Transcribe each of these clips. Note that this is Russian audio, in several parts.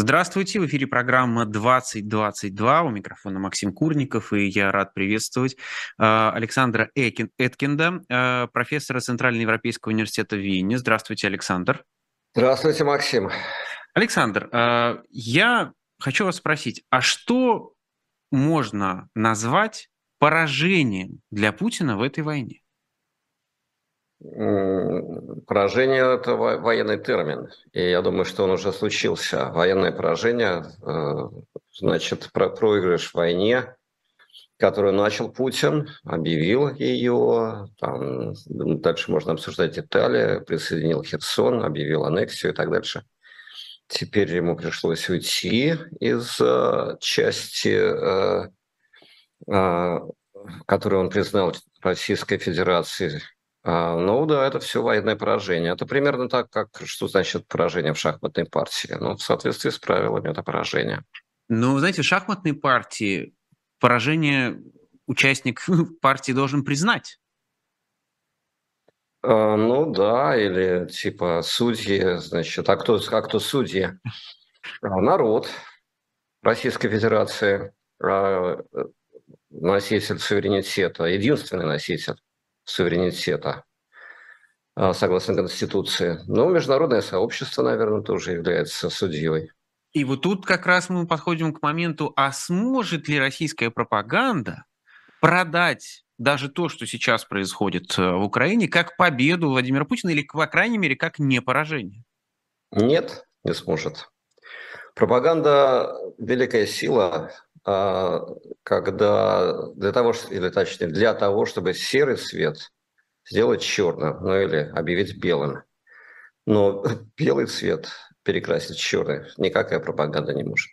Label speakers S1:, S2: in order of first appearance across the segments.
S1: Здравствуйте, в эфире программа 2022. У микрофона Максим Курников, и я рад приветствовать э, Александра Эткинда, э, профессора Центральноевропейского университета в Вене. Здравствуйте, Александр.
S2: Здравствуйте, Максим.
S1: Александр, э, я хочу вас спросить, а что можно назвать поражением для Путина в этой войне?
S2: Поражение – это военный термин, и я думаю, что он уже случился. Военное поражение э, значит про проигрыш в войне, которую начал Путин, объявил ее. Там, дальше можно обсуждать Италия, присоединил Херсон, объявил аннексию и так дальше. Теперь ему пришлось уйти из э, части, э, которую он признал Российской Федерации ну да, это все военное поражение. Это примерно так, как что значит поражение в шахматной партии. Ну, в соответствии с правилами это поражение.
S1: Ну, знаете, в шахматной партии поражение участник партии должен признать.
S2: А, ну да, или типа судьи, значит, а кто, а кто судьи? А, народ Российской Федерации, а, носитель суверенитета, единственный носитель суверенитета, а, согласно Конституции. Но международное сообщество, наверное, тоже является судьей.
S1: И вот тут как раз мы подходим к моменту, а сможет ли российская пропаганда продать даже то, что сейчас происходит э, в Украине, как победу Владимира Путина или, по крайней мере, как не поражение?
S2: Нет, не сможет. Пропаганда – великая сила, когда для того, или точнее, для того, чтобы серый цвет сделать черным, ну или объявить белым. Но белый цвет перекрасить черный никакая пропаганда не может.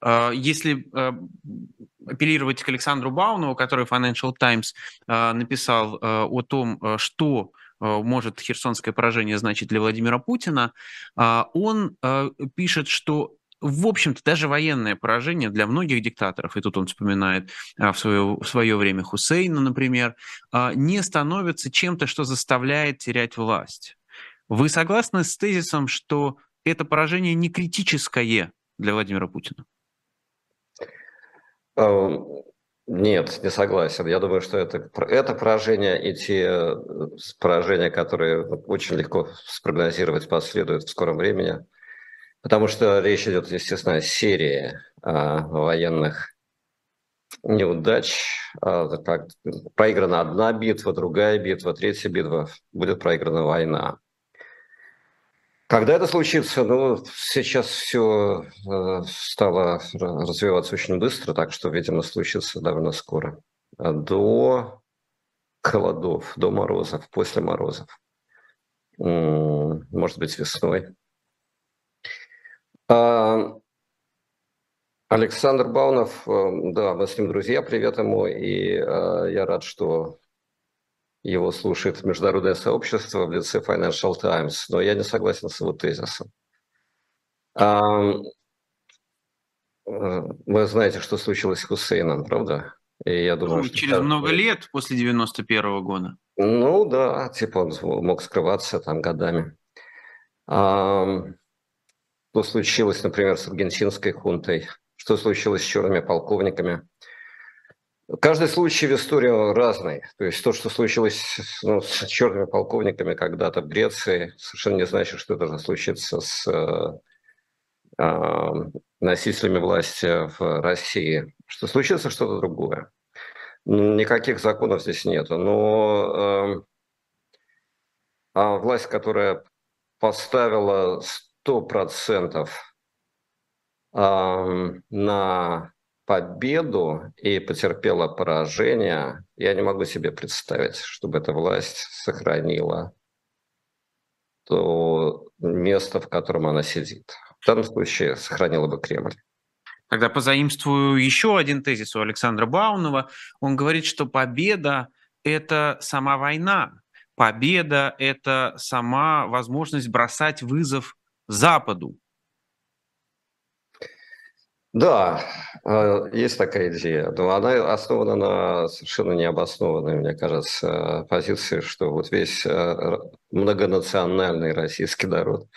S1: А, если а, апеллировать к Александру Баунову, который Financial Times написал о том, что может херсонское поражение значить для Владимира Путина, он пишет, что в общем-то, даже военное поражение для многих диктаторов, и тут он вспоминает а, в свое, в свое время Хусейна, например, а, не становится чем-то, что заставляет терять власть. Вы согласны с тезисом, что это поражение не критическое для Владимира Путина?
S2: Нет, не согласен. Я думаю, что это, это поражение и те э, поражения, которые очень легко спрогнозировать последуют в скором времени – Потому что речь идет, естественно, о серии а, военных неудач. А, как, проиграна одна битва, другая битва, третья битва, будет проиграна война. Когда это случится? Ну, сейчас все э, стало развиваться очень быстро, так что, видимо, случится довольно скоро. До холодов, до морозов, после морозов. Может быть, весной. А, Александр Баунов, э, да, мы с ним друзья, привет ему, и э, я рад, что его слушает международное сообщество в лице Financial Times, но я не согласен с его тезисом. А, э, вы знаете, что случилось с Хусейном, правда?
S1: И я думаю, ну, что через много лет после 91 -го года.
S2: Ну да, типа он мог скрываться там годами. Что случилось, например, с аргентинской хунтой? Что случилось с черными полковниками? Каждый случай в истории разный. То есть то, что случилось ну, с черными полковниками когда-то в Греции, совершенно не значит, что должно случиться с э, э, носителями власти в России. Что случится что-то другое. Никаких законов здесь нет. Но э, а власть, которая поставила сто процентов на победу и потерпела поражение, я не могу себе представить, чтобы эта власть сохранила то место, в котором она сидит. В данном случае сохранила бы Кремль.
S1: Тогда позаимствую еще один тезис у Александра Баунова. Он говорит, что победа – это сама война. Победа – это сама возможность бросать вызов Западу.
S2: Да, э, есть такая идея, но она основана на совершенно необоснованной, мне кажется, позиции, что вот весь э, многонациональный российский народ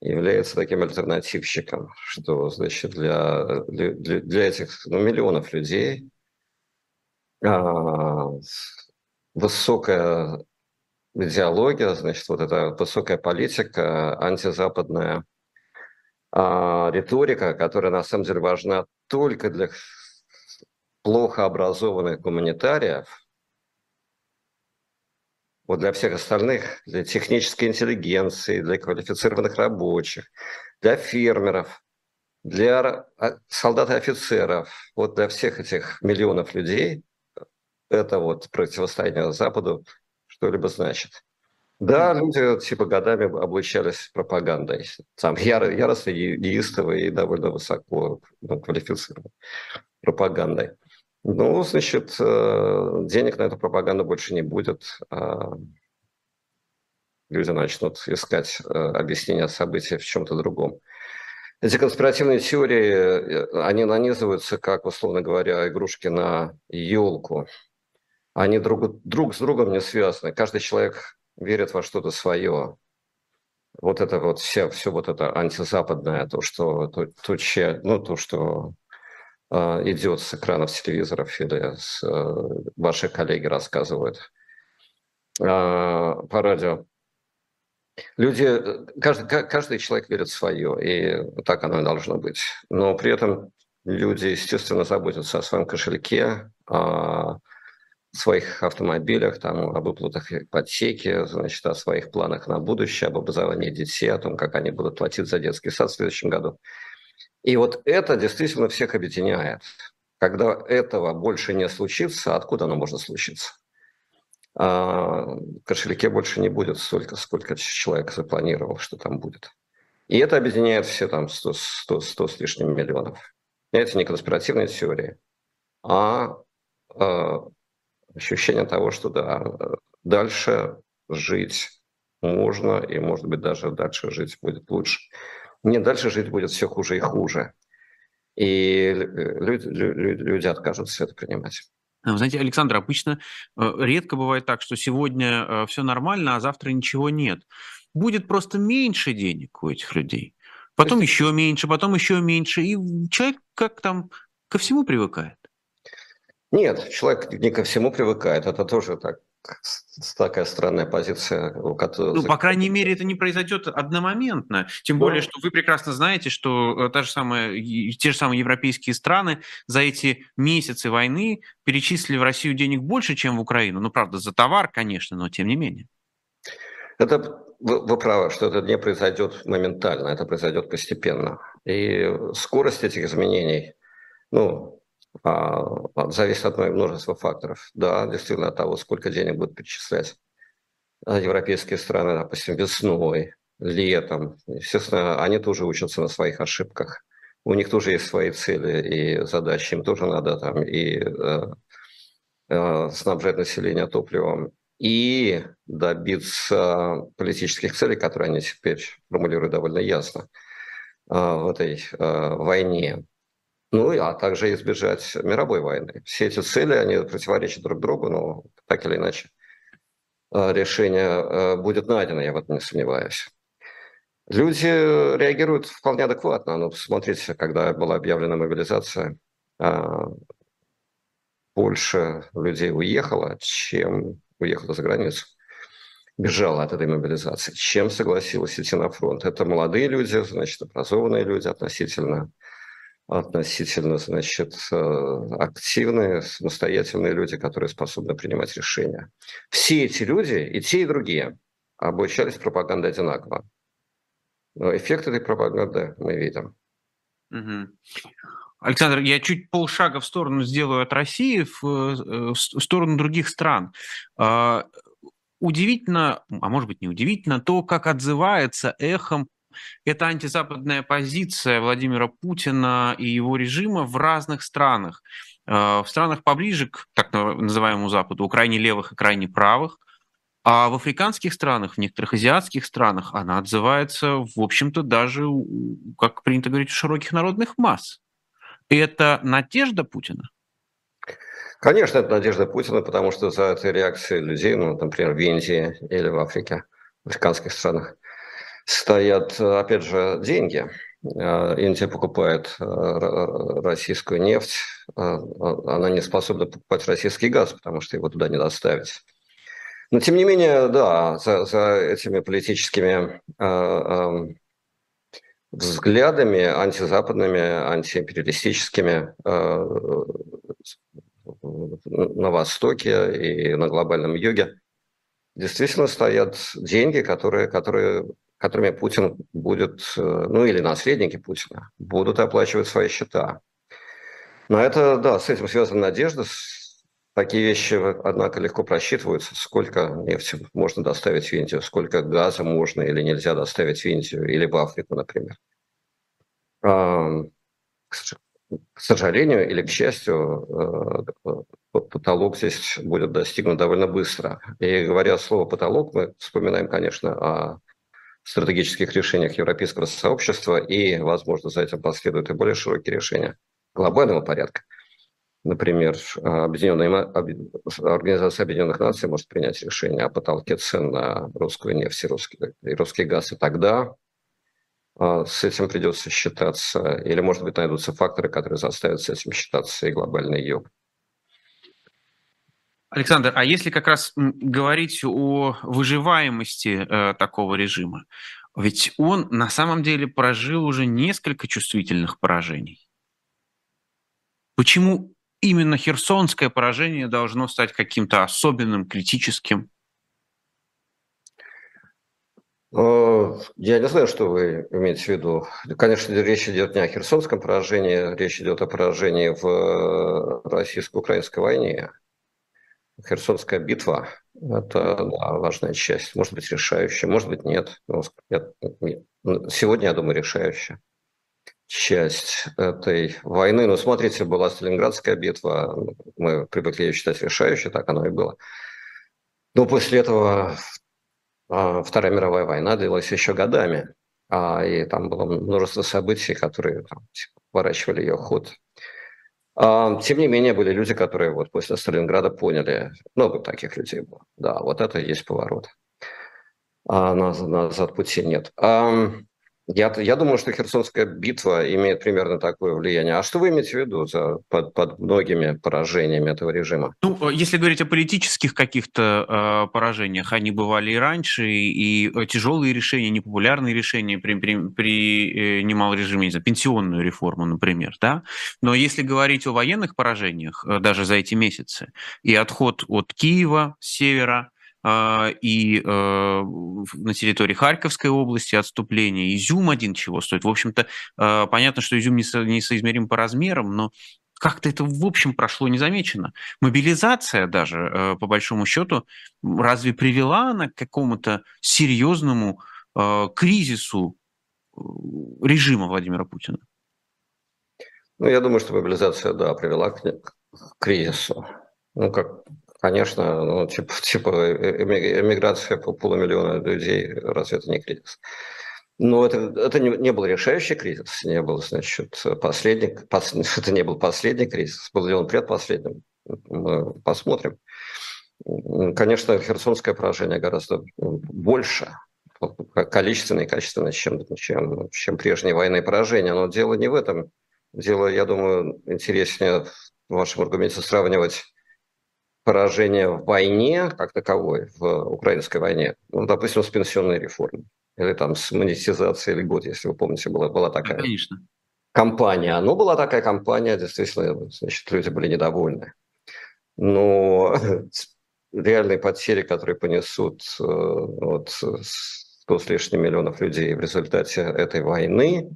S2: является таким альтернативщиком, что, значит, для, для, для этих ну, миллионов людей а, высокая идеология, значит, вот эта высокая политика, антизападная а, риторика, которая на самом деле важна только для плохо образованных гуманитариев, вот для всех остальных, для технической интеллигенции, для квалифицированных рабочих, для фермеров, для а, солдат и офицеров, вот для всех этих миллионов людей это вот противостояние Западу что-либо значит. Да, люди типа годами облучались пропагандой. Там яро, яростно неистовой и довольно высоко ну, квалифицированной пропагандой. Ну, значит, э, денег на эту пропаганду больше не будет. А люди начнут искать э, объяснение событий в чем-то другом. Эти конспиративные теории, э, они нанизываются, как, условно говоря, игрушки на елку. Они друг, друг с другом не связаны. Каждый человек верит во что-то свое. Вот это вот все, все вот это антизападное, то, что, то, то, че, ну, то, что а, идет с экранов телевизоров или с, э, ваши коллеги рассказывают а, по радио. Люди, каждый, каждый человек верит в свое, и так оно и должно быть. Но при этом люди, естественно, заботятся о своем кошельке, о своих автомобилях, там, об выплатах ипотеки, значит, о своих планах на будущее, об образовании детей, о том, как они будут платить за детский сад в следующем году. И вот это действительно всех объединяет. Когда этого больше не случится, откуда оно может случиться? А, в кошельке больше не будет столько, сколько человек запланировал, что там будет. И это объединяет все там 100, 100, 100 с лишним миллионов. Это не конспиративная теория, а, а ощущение того, что да, дальше жить можно, и, может быть, даже дальше жить будет лучше. Нет, дальше жить будет все хуже и хуже. И люди, люди, люди откажутся это принимать.
S1: Вы знаете, Александр, обычно э, редко бывает так, что сегодня э, все нормально, а завтра ничего нет. Будет просто меньше денег у этих людей. Потом есть... еще меньше, потом еще меньше. И человек как там ко всему привыкает.
S2: Нет, человек не ко всему привыкает. Это тоже так такая странная позиция.
S1: Которой... Ну, по крайней мере, это не произойдет одномоментно. Тем более, что вы прекрасно знаете, что э, та же самая, те же самые европейские страны за эти месяцы войны перечислили в Россию денег больше, чем в Украину. Ну, правда, за товар, конечно, но тем не менее.
S2: Это вы, вы правы, что это не произойдет моментально, это произойдет постепенно. И скорость этих изменений, ну, зависит от множества факторов. Да, действительно, от того, сколько денег будут перечислять а, европейские страны, допустим, весной, летом. Естественно, они тоже учатся на своих ошибках. У них тоже есть свои цели и задачи. Им тоже надо там и э, э, снабжать население топливом, и добиться политических целей, которые они теперь формулируют довольно ясно в этой э, войне ну, а также избежать мировой войны. Все эти цели, они противоречат друг другу, но так или иначе э, решение э, будет найдено, я в этом не сомневаюсь. Люди реагируют вполне адекватно. Ну, посмотрите, когда была объявлена мобилизация, э, больше людей уехало, чем уехало за границу бежала от этой мобилизации, чем согласилась идти на фронт. Это молодые люди, значит, образованные люди относительно, относительно, значит, э, активные, самостоятельные люди, которые способны принимать решения. Все эти люди, и те, и другие, обучались пропаганде одинаково. Но эффект этой пропаганды мы видим.
S1: Александр, я чуть полшага в сторону сделаю от России, в, э, в сторону других стран. А, удивительно, а может быть не удивительно, то, как отзывается эхом это антизападная позиция Владимира Путина и его режима в разных странах. Э, в странах поближе к так называемому Западу, у крайне левых и крайне правых, а в африканских странах, в некоторых азиатских странах она отзывается, в общем-то, даже, как принято говорить, у широких народных масс. Это надежда Путина?
S2: Конечно, это надежда Путина, потому что за этой реакцией людей, ну, например, в Индии или в Африке, в африканских странах, стоят, опять же, деньги. Индия покупает российскую нефть, она не способна покупать российский газ, потому что его туда не доставить. Но, тем не менее, да, за, за этими политическими взглядами антизападными, антиимпериалистическими э, на Востоке и на глобальном юге действительно стоят деньги, которые, которые, которыми Путин будет, э, ну или наследники Путина, будут оплачивать свои счета. Но это, да, с этим связана надежда. Такие вещи, однако, легко просчитываются. Сколько нефти можно доставить в Индию, сколько газа можно или нельзя доставить в Индию или в Африку, например. К сожалению или к счастью, э, потолок здесь будет достигнут довольно быстро. И говоря слово «потолок», мы вспоминаем, конечно, о стратегических решениях европейского сообщества, и, возможно, за этим последуют и более широкие решения глобального порядка. Например, Объединенная, Организация Объединенных Наций может принять решение о потолке цен на русскую нефть и русский, и русский газ. И тогда а, с этим придется считаться, или, может быть, найдутся факторы, которые заставят с этим считаться и глобальный юг.
S1: Александр, а если как раз говорить о выживаемости э, такого режима, ведь он на самом деле прожил уже несколько чувствительных поражений. Почему именно херсонское поражение должно стать каким-то особенным, критическим?
S2: Э, я не знаю, что вы имеете в виду. Конечно, речь идет не о херсонском поражении, речь идет о поражении в э, российско-украинской войне. Херсонская битва – это да, важная часть, может быть, решающая, может быть, нет. Ну, сегодня, я думаю, решающая часть этой войны. Но смотрите, была Сталинградская битва, мы привыкли ее считать решающей, так оно и было. Но после этого а, Вторая мировая война длилась еще годами, а, и там было множество событий, которые там, типа, поворачивали ее ход. Тем не менее, были люди, которые вот после Сталинграда поняли, много таких людей было, да, вот это и есть поворот. А назад пути нет. Я, я думаю, что Херсонская битва имеет примерно такое влияние. А что вы имеете в виду за, под, под многими поражениями этого режима?
S1: Ну, если говорить о политических каких-то э, поражениях, они бывали и раньше, и, и э, тяжелые решения, непопулярные решения при, при, принимал э, режим, не знаю, пенсионную реформу, например, да. Но если говорить о военных поражениях, э, даже за эти месяцы, и отход от Киева севера, и э, на территории Харьковской области отступление. Изюм один чего стоит. В общем-то, э, понятно, что Изюм несоизмерим по размерам, но как-то это в общем прошло незамечено. Мобилизация даже, э, по большому счету, разве привела она к какому-то серьезному кризису режима Владимира Путина?
S2: Ну, я думаю, что мобилизация, да, привела к, к кризису. Ну, как Конечно, ну, типа, типа эмиграция по полумиллиона людей, разве это не кризис? Но это, это не, не был решающий кризис, не был, значит, последний, пос, это не был последний кризис, был ли он предпоследним, мы посмотрим. Конечно, херсонское поражение гораздо больше, количественно и качественно, чем, чем, чем прежние военные поражения, но дело не в этом. Дело, я думаю, интереснее в вашем аргументе сравнивать поражение в войне, как таковой, в украинской войне, ну, допустим, с пенсионной реформой, или там с монетизацией льгот, если вы помните, была, была такая Конечно. компания. Ну, была такая компания, действительно, значит, люди были недовольны. Но реальные потери, которые понесут э, вот, 100 с лишним миллионов людей в результате этой войны,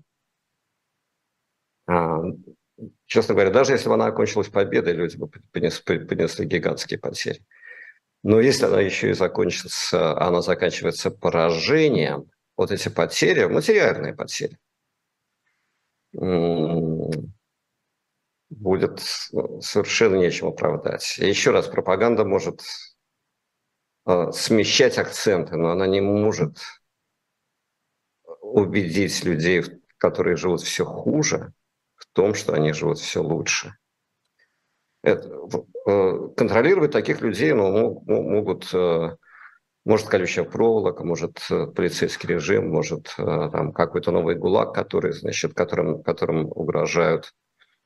S2: а, честно говоря, даже если бы она окончилась победой, люди бы понесли, понесли гигантские потери. Но если она еще и закончится, она заканчивается поражением, вот эти потери, материальные потери, будет совершенно нечем оправдать. Еще раз, пропаганда может а, смещать акценты, но она не может убедить людей, которые живут все хуже, том, что они живут все лучше. Это, э, контролировать таких людей ну, могут э, Может, колючая проволока, может, э, полицейский режим, может, там какой-то новый ГУЛАГ, который, значит, которым, которым угрожают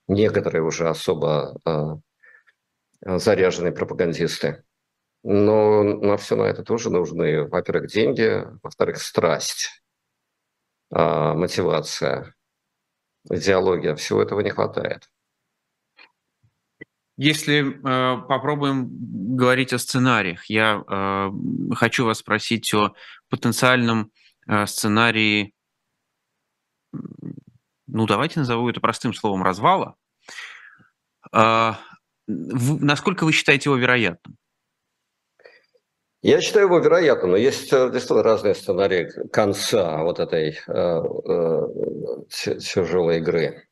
S2: некоторые уже особо заряженные пропагандисты. Но на все на это тоже нужны, во-первых, деньги, во-вторых, страсть, мотивация, идеология. Всего этого не хватает.
S1: Если э, попробуем говорить о сценариях, я э, хочу вас спросить о потенциальном э, сценарии, ну давайте назову это простым словом, развала. Э, в, насколько вы считаете его вероятным?
S2: Я считаю его вероятным, но есть э, действительно разные сценарии конца вот этой э, э, тяжелой игры.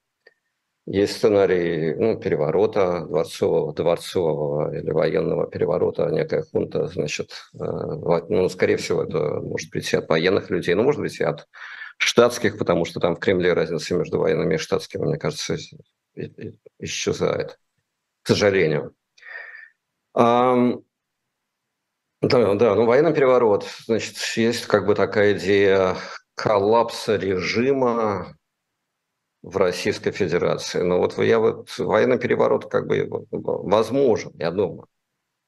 S2: Есть сценарий ну, переворота дворцового, дворцового или военного переворота, некая хунта, значит, э, ну, скорее всего, это может прийти от военных людей, но может быть и от штатских, потому что там в Кремле разница между военными и штатскими, мне кажется, исчезает, к сожалению. Да, да, ну военный переворот, значит, есть как бы такая идея коллапса режима, в Российской Федерации. Но вот я вот военный переворот как бы возможен, я думаю.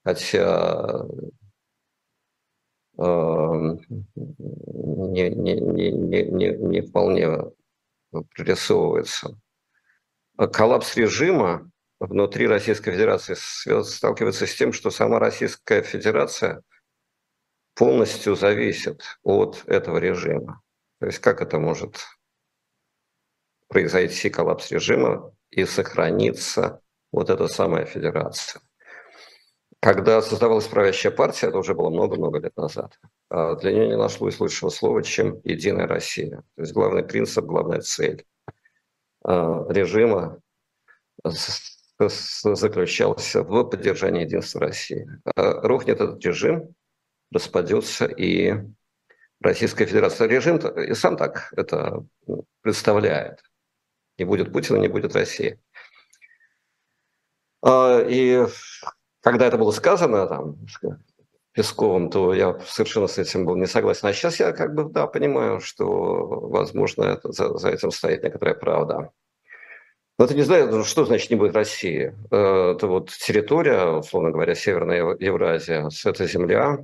S2: Хотя э, не, не, не, не, не вполне прорисовывается. Коллапс режима внутри Российской Федерации сталкивается с тем, что сама Российская Федерация полностью зависит от этого режима. То есть как это может произойти коллапс режима и сохранится вот эта самая федерация. Когда создавалась правящая партия, это уже было много-много лет назад, а для нее не нашлось лучшего слова, чем «Единая Россия». То есть главный принцип, главная цель а, режима заключался в поддержании единства России. А рухнет этот режим, распадется и Российская Федерация. Режим и сам так это представляет. Не будет Путина, не будет России. А, и когда это было сказано там, Песковым, то я совершенно с этим был не согласен. А сейчас я как бы, да, понимаю, что, возможно, это, за, за этим стоит некоторая правда. Но это не знаю, ну, что значит не будет России. Э, это вот территория, условно говоря, Северная Евразия, это земля,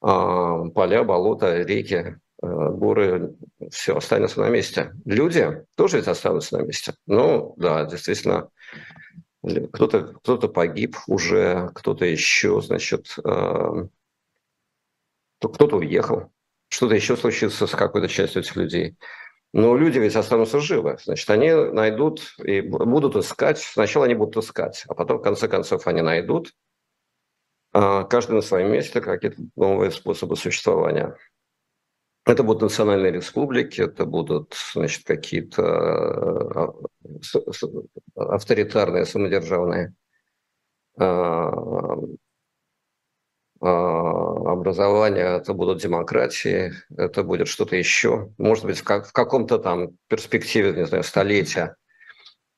S2: а, поля, болота, реки, Э, горы, все останется на месте. Люди тоже ведь останутся на месте. Ну, да, действительно, кто-то кто погиб уже, кто-то еще, значит, э, кто-то уехал, что-то еще случится с какой-то частью этих людей. Но люди ведь останутся живы. Значит, они найдут и будут искать. Сначала они будут искать, а потом, в конце концов, они найдут, э, каждый на своем месте, какие-то новые способы существования. Это будут национальные республики, это будут значит, какие-то э, авторитарные, самодержавные э, образования, это будут демократии, это будет что-то еще. Может быть, в каком-то там перспективе, не знаю, столетия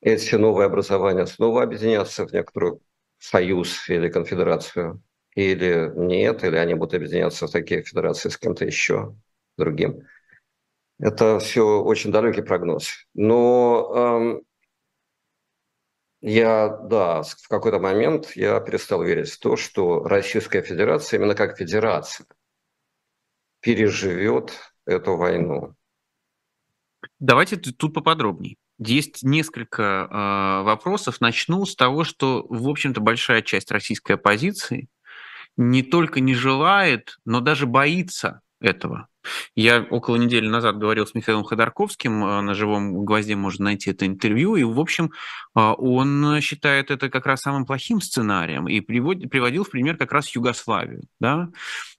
S2: эти новые образования снова объединятся в некоторую союз или конфедерацию, или нет, или они будут объединяться в такие федерации с кем-то еще другим. Это все очень далекий прогноз. Но эм, я, да, в какой-то момент я перестал верить в то, что Российская Федерация, именно как федерация, переживет эту войну.
S1: Давайте тут поподробнее. Есть несколько э, вопросов. Начну с того, что, в общем-то, большая часть российской оппозиции не только не желает, но даже боится этого. Я около недели назад говорил с Михаилом Ходорковским, э, на живом гвозде можно найти это интервью, и, в общем, э, он считает это как раз самым плохим сценарием и приводил в пример как раз Югославию, да,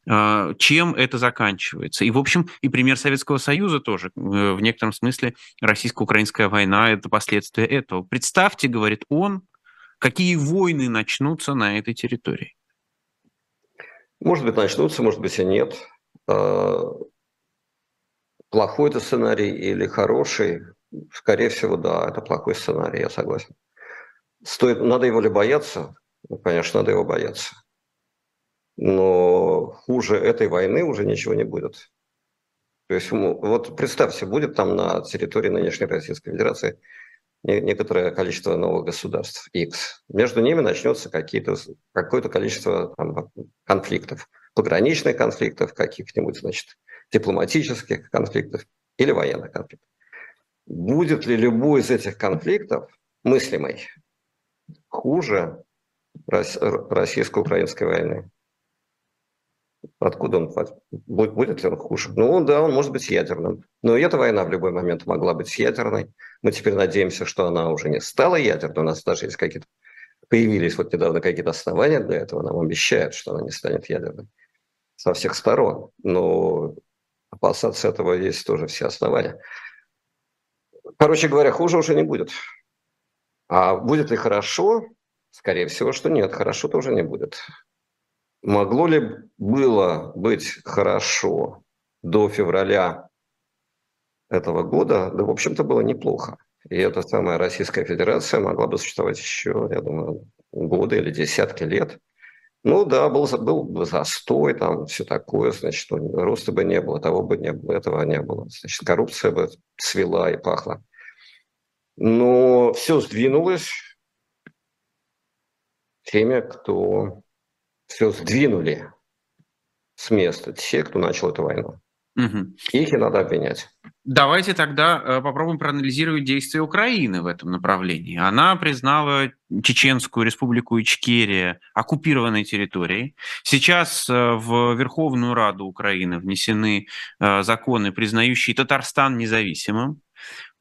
S1: э, чем это заканчивается. И, в общем, и пример Советского Союза тоже. В некотором смысле российско-украинская война – это последствия этого. Представьте, говорит он, какие войны начнутся на этой территории.
S2: Может быть, начнутся, может быть, и нет плохой это сценарий или хороший, скорее всего, да, это плохой сценарий, я согласен. Стоит, надо его ли бояться? Ну, конечно, надо его бояться. но хуже этой войны уже ничего не будет. То есть вот представьте, будет там на территории нынешней Российской Федерации некоторое количество новых государств, X. Между ними начнется какое-то количество там, конфликтов, пограничных конфликтов, каких-нибудь, значит, дипломатических конфликтов или военных конфликтов. Будет ли любой из этих конфликтов мыслимый хуже российско-украинской войны? Откуда он будет, ли он хуже? Ну да, он может быть ядерным. Но эта война в любой момент могла быть ядерной. Мы теперь надеемся, что она уже не стала ядерной. У нас даже есть какие-то появились вот недавно какие-то основания для этого. Нам обещают, что она не станет ядерной со всех сторон. Но опасаться этого есть тоже все основания. Короче говоря, хуже уже не будет. А будет ли хорошо? Скорее всего, что нет. Хорошо тоже не будет. Могло ли было быть хорошо до февраля этого года? Да, в общем-то, было неплохо. И эта самая Российская Федерация могла бы существовать еще, я думаю, годы или десятки лет. Ну да, был, был бы застой, там все такое, значит, роста бы не было, того бы не было, этого не было. Значит, коррупция бы цвела и пахла. Но все сдвинулось теми, кто все сдвинули с места те, кто начал эту войну. Угу. Их и надо обвинять.
S1: Давайте тогда э, попробуем проанализировать действия Украины в этом направлении. Она признала Чеченскую республику Ичкерия оккупированной территорией. Сейчас э, в Верховную Раду Украины внесены э, законы, признающие Татарстан независимым.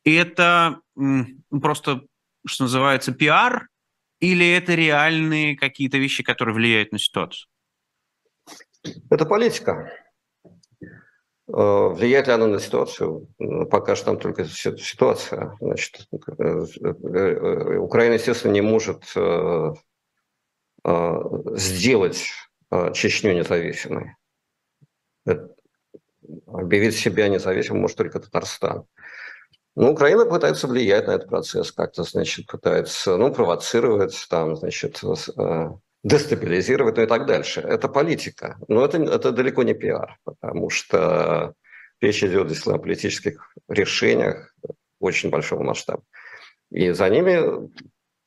S1: Это просто, что называется, пиар или это реальные какие-то вещи, которые влияют на ситуацию?
S2: Это политика. Э, влияет ли она на ситуацию? Ну, пока что там только ситуация. Значит, э, э, Украина, естественно, не может сделать Чечню независимой. Объявить себя независимым может только Татарстан. Ну, Украина пытается влиять на этот процесс, как-то, значит, пытается, ну, провоцировать, там, значит, дестабилизировать, ну и так дальше. Это политика. Но это, это далеко не пиар, потому что речь идет здесь о политических решениях очень большого масштаба. И за ними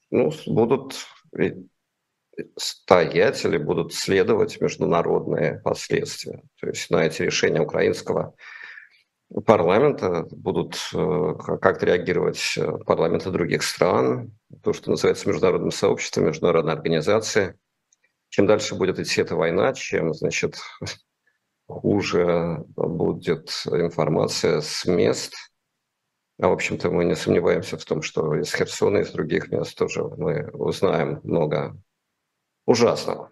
S2: ну, будут стоять или будут следовать международные последствия. То есть на эти решения украинского парламента, будут э, как-то реагировать э, парламенты других стран, то, что называется международным сообществом, международная организация. Чем дальше будет идти эта война, чем, значит, хуже будет информация с мест. А, в общем-то, мы не сомневаемся в том, что из Херсона и из других мест тоже мы узнаем много ужасного.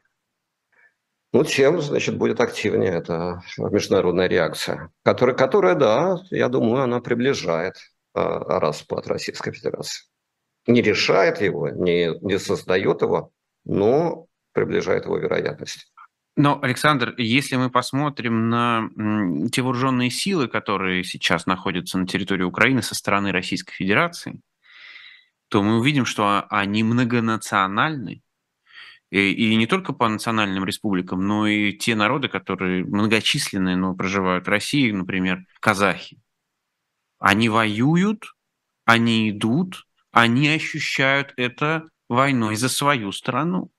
S2: Ну, тем, значит, будет активнее эта международная реакция, которая, которая да, я думаю, она приближает э, распад Российской Федерации. Не решает его, не, не создает его, но приближает его вероятность.
S1: Но, Александр, если мы посмотрим на те вооруженные силы, которые сейчас находятся на территории Украины со стороны Российской Федерации, то мы увидим, что они многонациональны, и, не только по национальным республикам, но и те народы, которые многочисленные, но проживают в России, например, казахи. Они воюют, они идут, они ощущают это войной за свою страну.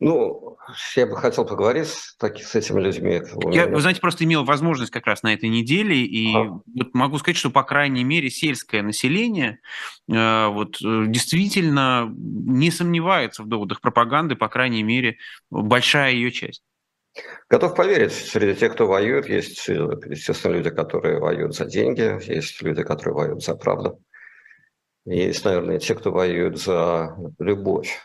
S2: Ну, я бы хотел поговорить с, таки, с этими людьми.
S1: Я, вы знаете, просто имел возможность как раз на этой неделе, и а. вот могу сказать, что, по крайней мере, сельское население э, вот, э, действительно не сомневается в доводах пропаганды, по крайней мере, большая ее часть.
S2: Готов поверить, среди тех, кто воюет, есть, естественно, люди, которые воюют за деньги, есть люди, которые воюют за правду. Есть, наверное, те, кто воюет за любовь.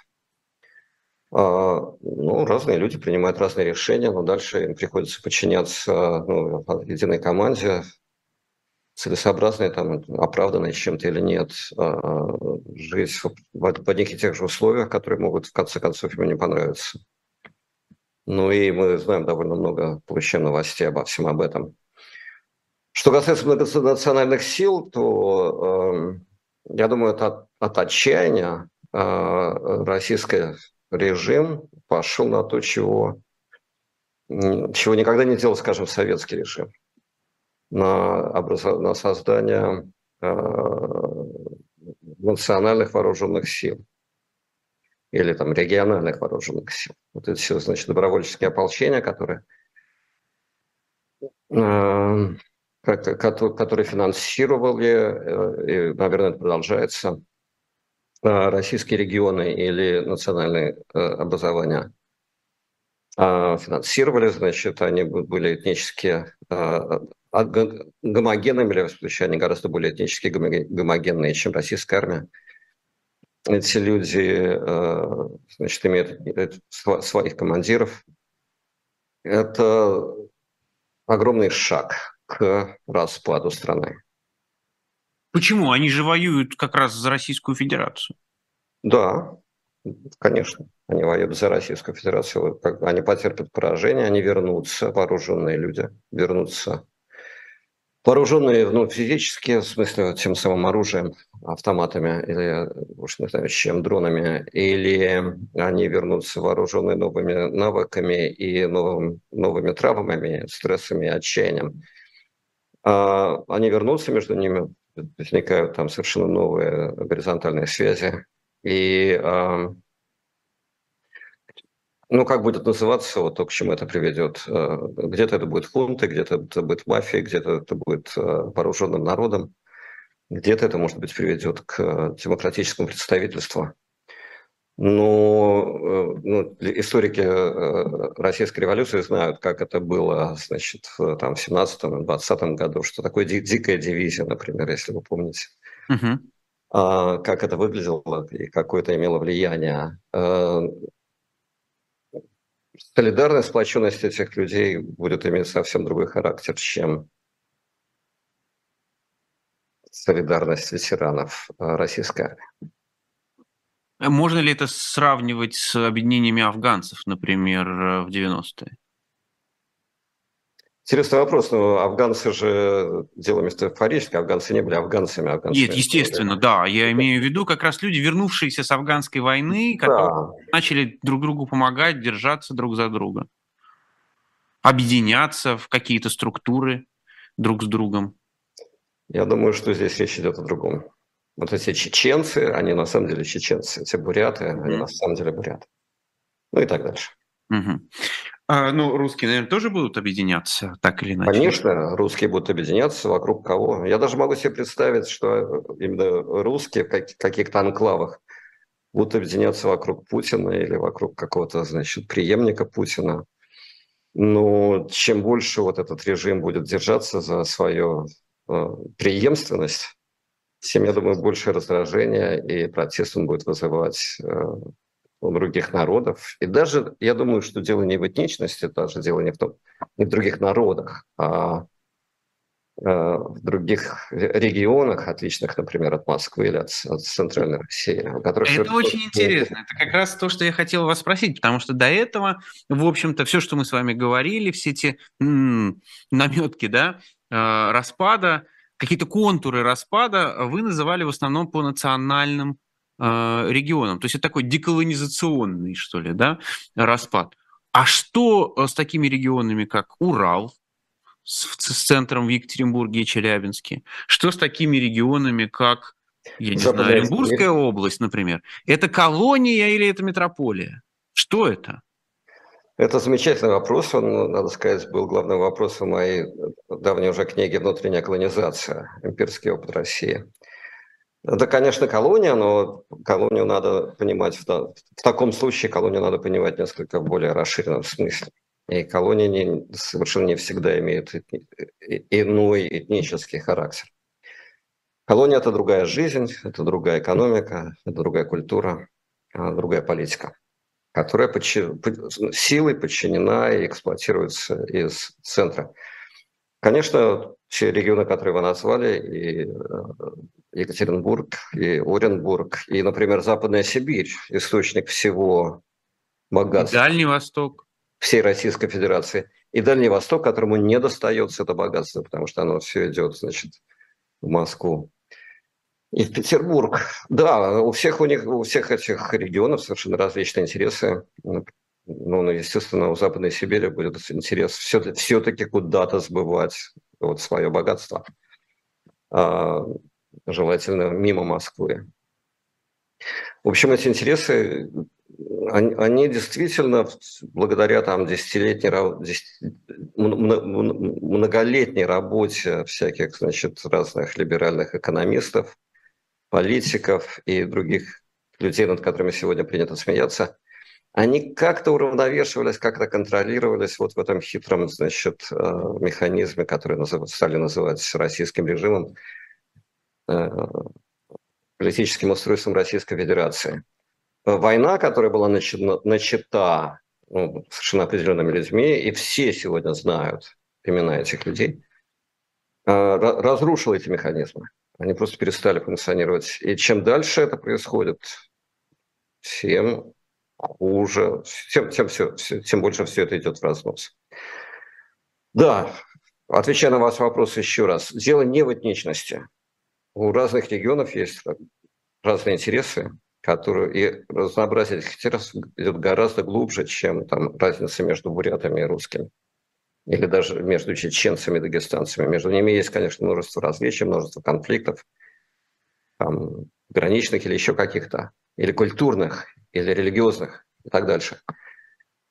S2: А, ну, разные люди принимают разные решения, но дальше им приходится подчиняться ну, единой команде, целесообразно там, оправданно чем-то или нет, а, жить в, в одних и тех же условиях, которые могут в конце концов ему не понравиться. Ну и мы знаем довольно много, получаем новостей обо всем об этом. Что касается многонациональных сил, то э, я думаю, это от, от отчаяния э, российская режим пошел на то, чего, чего никогда не делал, скажем, советский режим, на, образов... на создание э, национальных вооруженных сил или там региональных вооруженных сил. Вот это все, значит, добровольческие ополчения, которые, э, которые финансировали, э, и, наверное, это продолжается, российские регионы или национальные образования финансировали, значит, они были этнически гомогенными, или они гораздо более этнически гомогенные, чем российская армия эти люди э, значит, имеют своих командиров. Это огромный шаг к распаду страны.
S1: Почему? Они же воюют как раз за Российскую Федерацию.
S2: Да, конечно. Они воюют за Российскую Федерацию. Они потерпят поражение, они вернутся, вооруженные люди, вернутся вооруженные ну, физически, в смысле тем самым оружием, автоматами или, уж не знаю, чем, дронами, или они вернутся вооруженные новыми навыками и новым, новыми травмами, стрессами, отчаянием. А они вернутся, между ними возникают там совершенно новые горизонтальные связи. И ну, как будет называться, вот то, к чему это приведет. Э, где-то это будет хунты, где-то это будет мафия, где-то это будет э, вооруженным народом, где-то это, может быть, приведет к демократическому представительству. Но э, ну, историки российской революции знают, как это было значит, там, в 17-20 году, что такое дикая дивизия, например, если вы помните. Uh-huh. Как это выглядело и какое это имело влияние солидарность, сплоченность этих людей будет иметь совсем другой характер, чем солидарность ветеранов э, российской армии.
S1: Можно ли это сравнивать с объединениями афганцев, например, э, в 90-е?
S2: Интересный вопрос. Но афганцы же дело метафорическое. Афганцы не были афганцами. Афганцы
S1: Нет, естественно, да. Я имею в виду как раз люди, вернувшиеся с афганской войны, которые да. начали друг другу помогать, держаться друг за друга. Объединяться в какие-то структуры друг с другом.
S2: Я думаю, что здесь речь идет о другом. Вот эти чеченцы, они на самом деле чеченцы. Эти буряты, mm. они на самом деле буряты. Ну и так дальше.
S1: Угу. А, ну, русские, наверное, тоже будут объединяться, так или иначе?
S2: Конечно, русские будут объединяться вокруг кого. Я даже могу себе представить, что именно русские в каких-то анклавах будут объединяться вокруг Путина или вокруг какого-то, значит, преемника Путина. Но чем больше вот этот режим будет держаться за свою э, преемственность, тем, я думаю, больше раздражения и протест он будет вызывать э, у других народов. И даже, я думаю, что дело не в этничности, даже дело не в том, не в других народах, а э, в других регионах, отличных, например, от Москвы или от, от Центральной России.
S1: Которых это очень интересно. Это как раз то, что я хотел вас спросить, потому что до этого, в общем-то, все, что мы с вами говорили, все эти м- наметки да, э, распада, какие-то контуры распада вы называли в основном по национальным э, регионам. То есть это такой деколонизационный, что ли, да, распад. А что э, с такими регионами, как Урал, с, с центром в Екатеринбурге и Челябинске? Что с такими регионами, как, я не Западная знаю, Оренбургская область, например? Это колония или это метрополия? Что это?
S2: Это замечательный вопрос. Он, надо сказать, был главным вопросом моей давней уже книги «Внутренняя колонизация. Имперский опыт России». Это, конечно, колония, но колонию надо понимать, в, в таком случае колонию надо понимать несколько в более расширенном смысле. И колонии не, совершенно не всегда имеют иной этнический характер. Колония – это другая жизнь, это другая экономика, это другая культура, а, другая политика, которая подчи... силой подчинена и эксплуатируется из центра. Конечно, все регионы, которые вы назвали, и э, Екатеринбург, и Оренбург, и, например, Западная Сибирь, источник всего богатства.
S1: И Дальний Восток.
S2: Всей Российской Федерации. И Дальний Восток, которому не достается это богатство, потому что оно все идет, значит, в Москву. И в Петербург. Да, у всех у них, у всех этих регионов совершенно различные интересы. Ну, ну естественно, у Западной Сибири будет интерес все, все-таки куда-то сбывать вот свое богатство. А, желательно мимо Москвы. В общем, эти интересы, они, они действительно, благодаря там десятилетней, многолетней работе всяких, значит, разных либеральных экономистов, политиков и других людей, над которыми сегодня принято смеяться, они как-то уравновешивались, как-то контролировались вот в этом хитром, значит, э, механизме, который стали называть российским режимом, э, политическим устройством Российской Федерации. Война, которая была начата, начата ну, совершенно определенными людьми, и все сегодня знают имена этих людей, э, разрушила эти механизмы. Они просто перестали функционировать. И чем дальше это происходит, тем хуже, тем, тем, все, тем больше все это идет в разнос. Да, отвечая на ваш вопрос еще раз. Дело не в этничности. У разных регионов есть разные интересы, которые и разнообразие этих интересов идет гораздо глубже, чем там разница между бурятами и русскими. Или даже между чеченцами и дагестанцами. Между ними есть, конечно, множество различий, множество конфликтов, там, граничных или еще каких-то, или культурных, или религиозных и так дальше.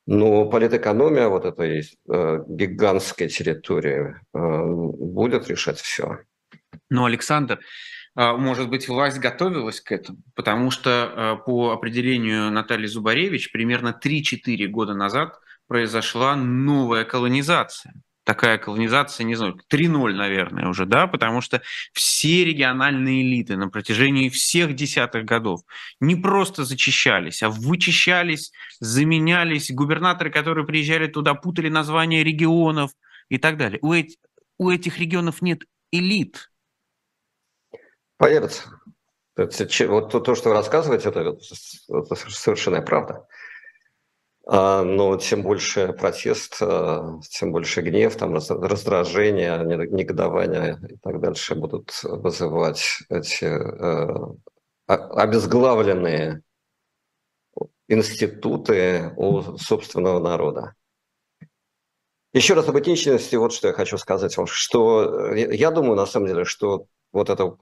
S2: Но политэкономия вот этой э, гигантской территории э, будет решать все.
S1: Но, Александр, а, может быть, власть готовилась к этому, потому что а, по определению Натальи Зубаревич примерно 3-4 года назад произошла новая колонизация. Такая колонизация, не знаю, 3.0, наверное, уже, да, потому что все региональные элиты на протяжении всех десятых годов не просто зачищались, а вычищались, заменялись. Губернаторы, которые приезжали туда, путали названия регионов и так далее. У, эти, у этих регионов нет элит,
S2: Поверится. Вот то, что вы рассказываете, это, совершенная правда. А, но тем больше протест, а, тем больше гнев, там раздражение, негодование и так дальше будут вызывать эти э, обезглавленные институты у собственного народа. Еще раз об этничности, вот что я хочу сказать вам, что э, я думаю, на самом деле, что вот это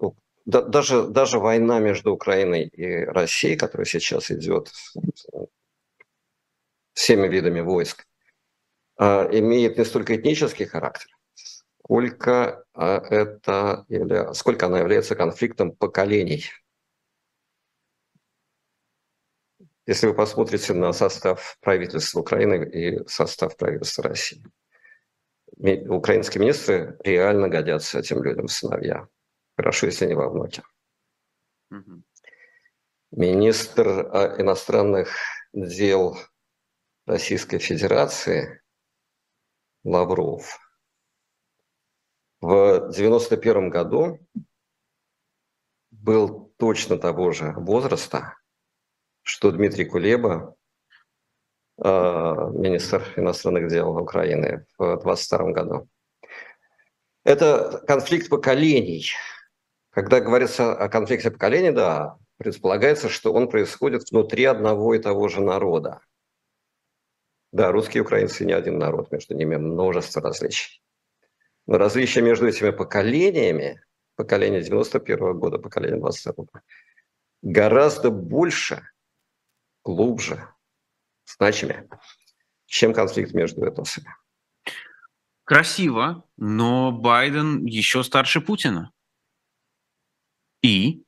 S2: да, даже, даже война между Украиной и Россией, которая сейчас идет всеми видами войск, а, имеет не столько этнический характер, сколько а, это сколько она является конфликтом поколений. Если вы посмотрите на состав правительства Украины и состав правительства России, украинские министры реально годятся этим людям сыновья. Хорошо, если не во внуке. Угу. Министр а, иностранных дел Российской Федерации Лавров в 91 году был точно того же возраста, что Дмитрий Кулеба, а, министр иностранных дел Украины в 22 году. Это конфликт поколений – когда говорится о конфликте поколений, да, предполагается, что он происходит внутри одного и того же народа. Да, русские и украинцы не один народ, между ними множество различий. Но различия между этими поколениями, поколение 91 года, поколение 22 гораздо больше, глубже, значимее, чем конфликт между этносами.
S1: Красиво, но Байден еще старше Путина. И?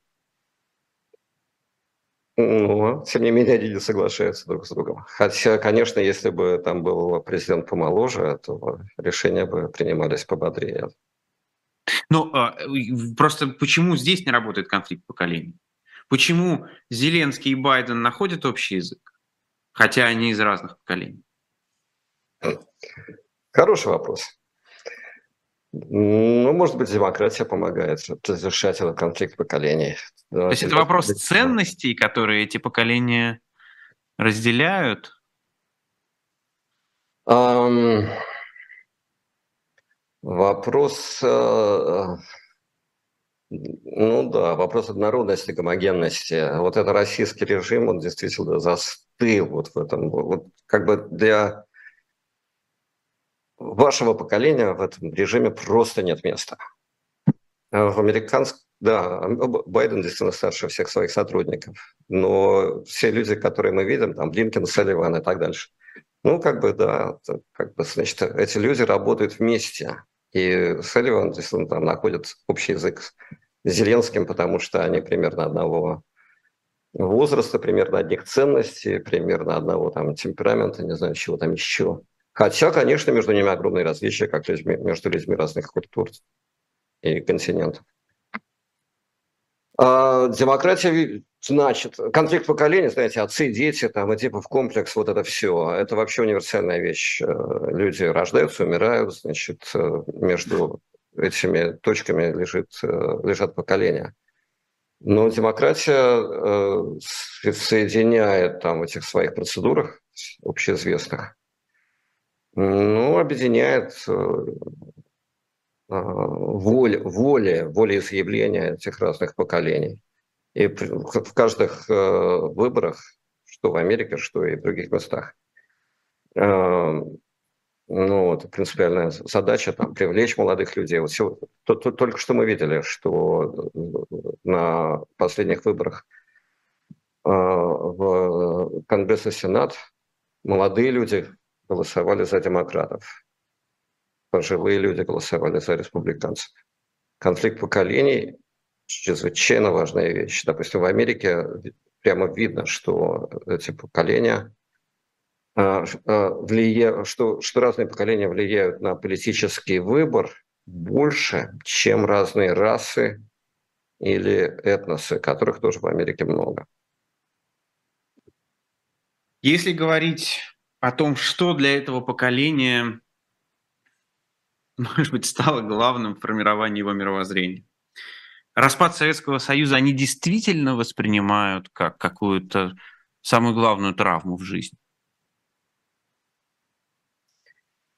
S2: Ну, тем не менее, они не соглашаются друг с другом. Хотя, конечно, если бы там был президент помоложе, то решения бы принимались пободрее.
S1: Ну, а, просто почему здесь не работает конфликт поколений? Почему Зеленский и Байден находят общий язык, хотя они из разных поколений?
S2: Хороший вопрос. Ну, может быть, демократия помогает разрешать этот конфликт поколений.
S1: То есть это вопрос ценностей, которые эти поколения разделяют?
S2: Um, вопрос... Uh, Ну да, вопрос однородности, гомогенности. Вот это российский режим, он действительно застыл вот в этом. Вот как бы для вашего поколения в этом режиме просто нет места. А в американском, да, Байден действительно старше всех своих сотрудников, но все люди, которые мы видим, там Блинкен, Салливан и так дальше, ну, как бы, да, как бы, значит, эти люди работают вместе. И Салливан действительно там находит общий язык с Зеленским, потому что они примерно одного возраста, примерно одних ценностей, примерно одного там темперамента, не знаю, чего там еще. Хотя, конечно, между ними огромные различия, как людьми, между людьми разных культур и континентов. А, демократия, значит, конфликт поколений, знаете, отцы, дети, там, и типа в комплекс, вот это все, это вообще универсальная вещь. Э, люди рождаются, умирают, значит, э, между этими точками лежит, э, лежат поколения. Но демократия соединяет там в этих своих процедурах общеизвестных ну, объединяет э, а, воля, волеизъявления этих разных поколений. И в каждых э, выборах, что в Америке, что и в других местах, э, ну, вот, принципиальная задача там, привлечь молодых людей. Вот все, то, то, только что мы видели, что на последних выборах в Конгресс и Сенат молодые люди голосовали за демократов. Пожилые люди голосовали за республиканцев. Конфликт поколений – чрезвычайно важная вещь. Допустим, в Америке прямо видно, что эти поколения а, а, влияют, что, что разные поколения влияют на политический выбор больше, чем разные расы или этносы, которых тоже в Америке много.
S1: Если говорить о том, что для этого поколения, может быть, стало главным в формировании его мировоззрения. Распад Советского Союза они действительно воспринимают как какую-то самую главную травму в жизни?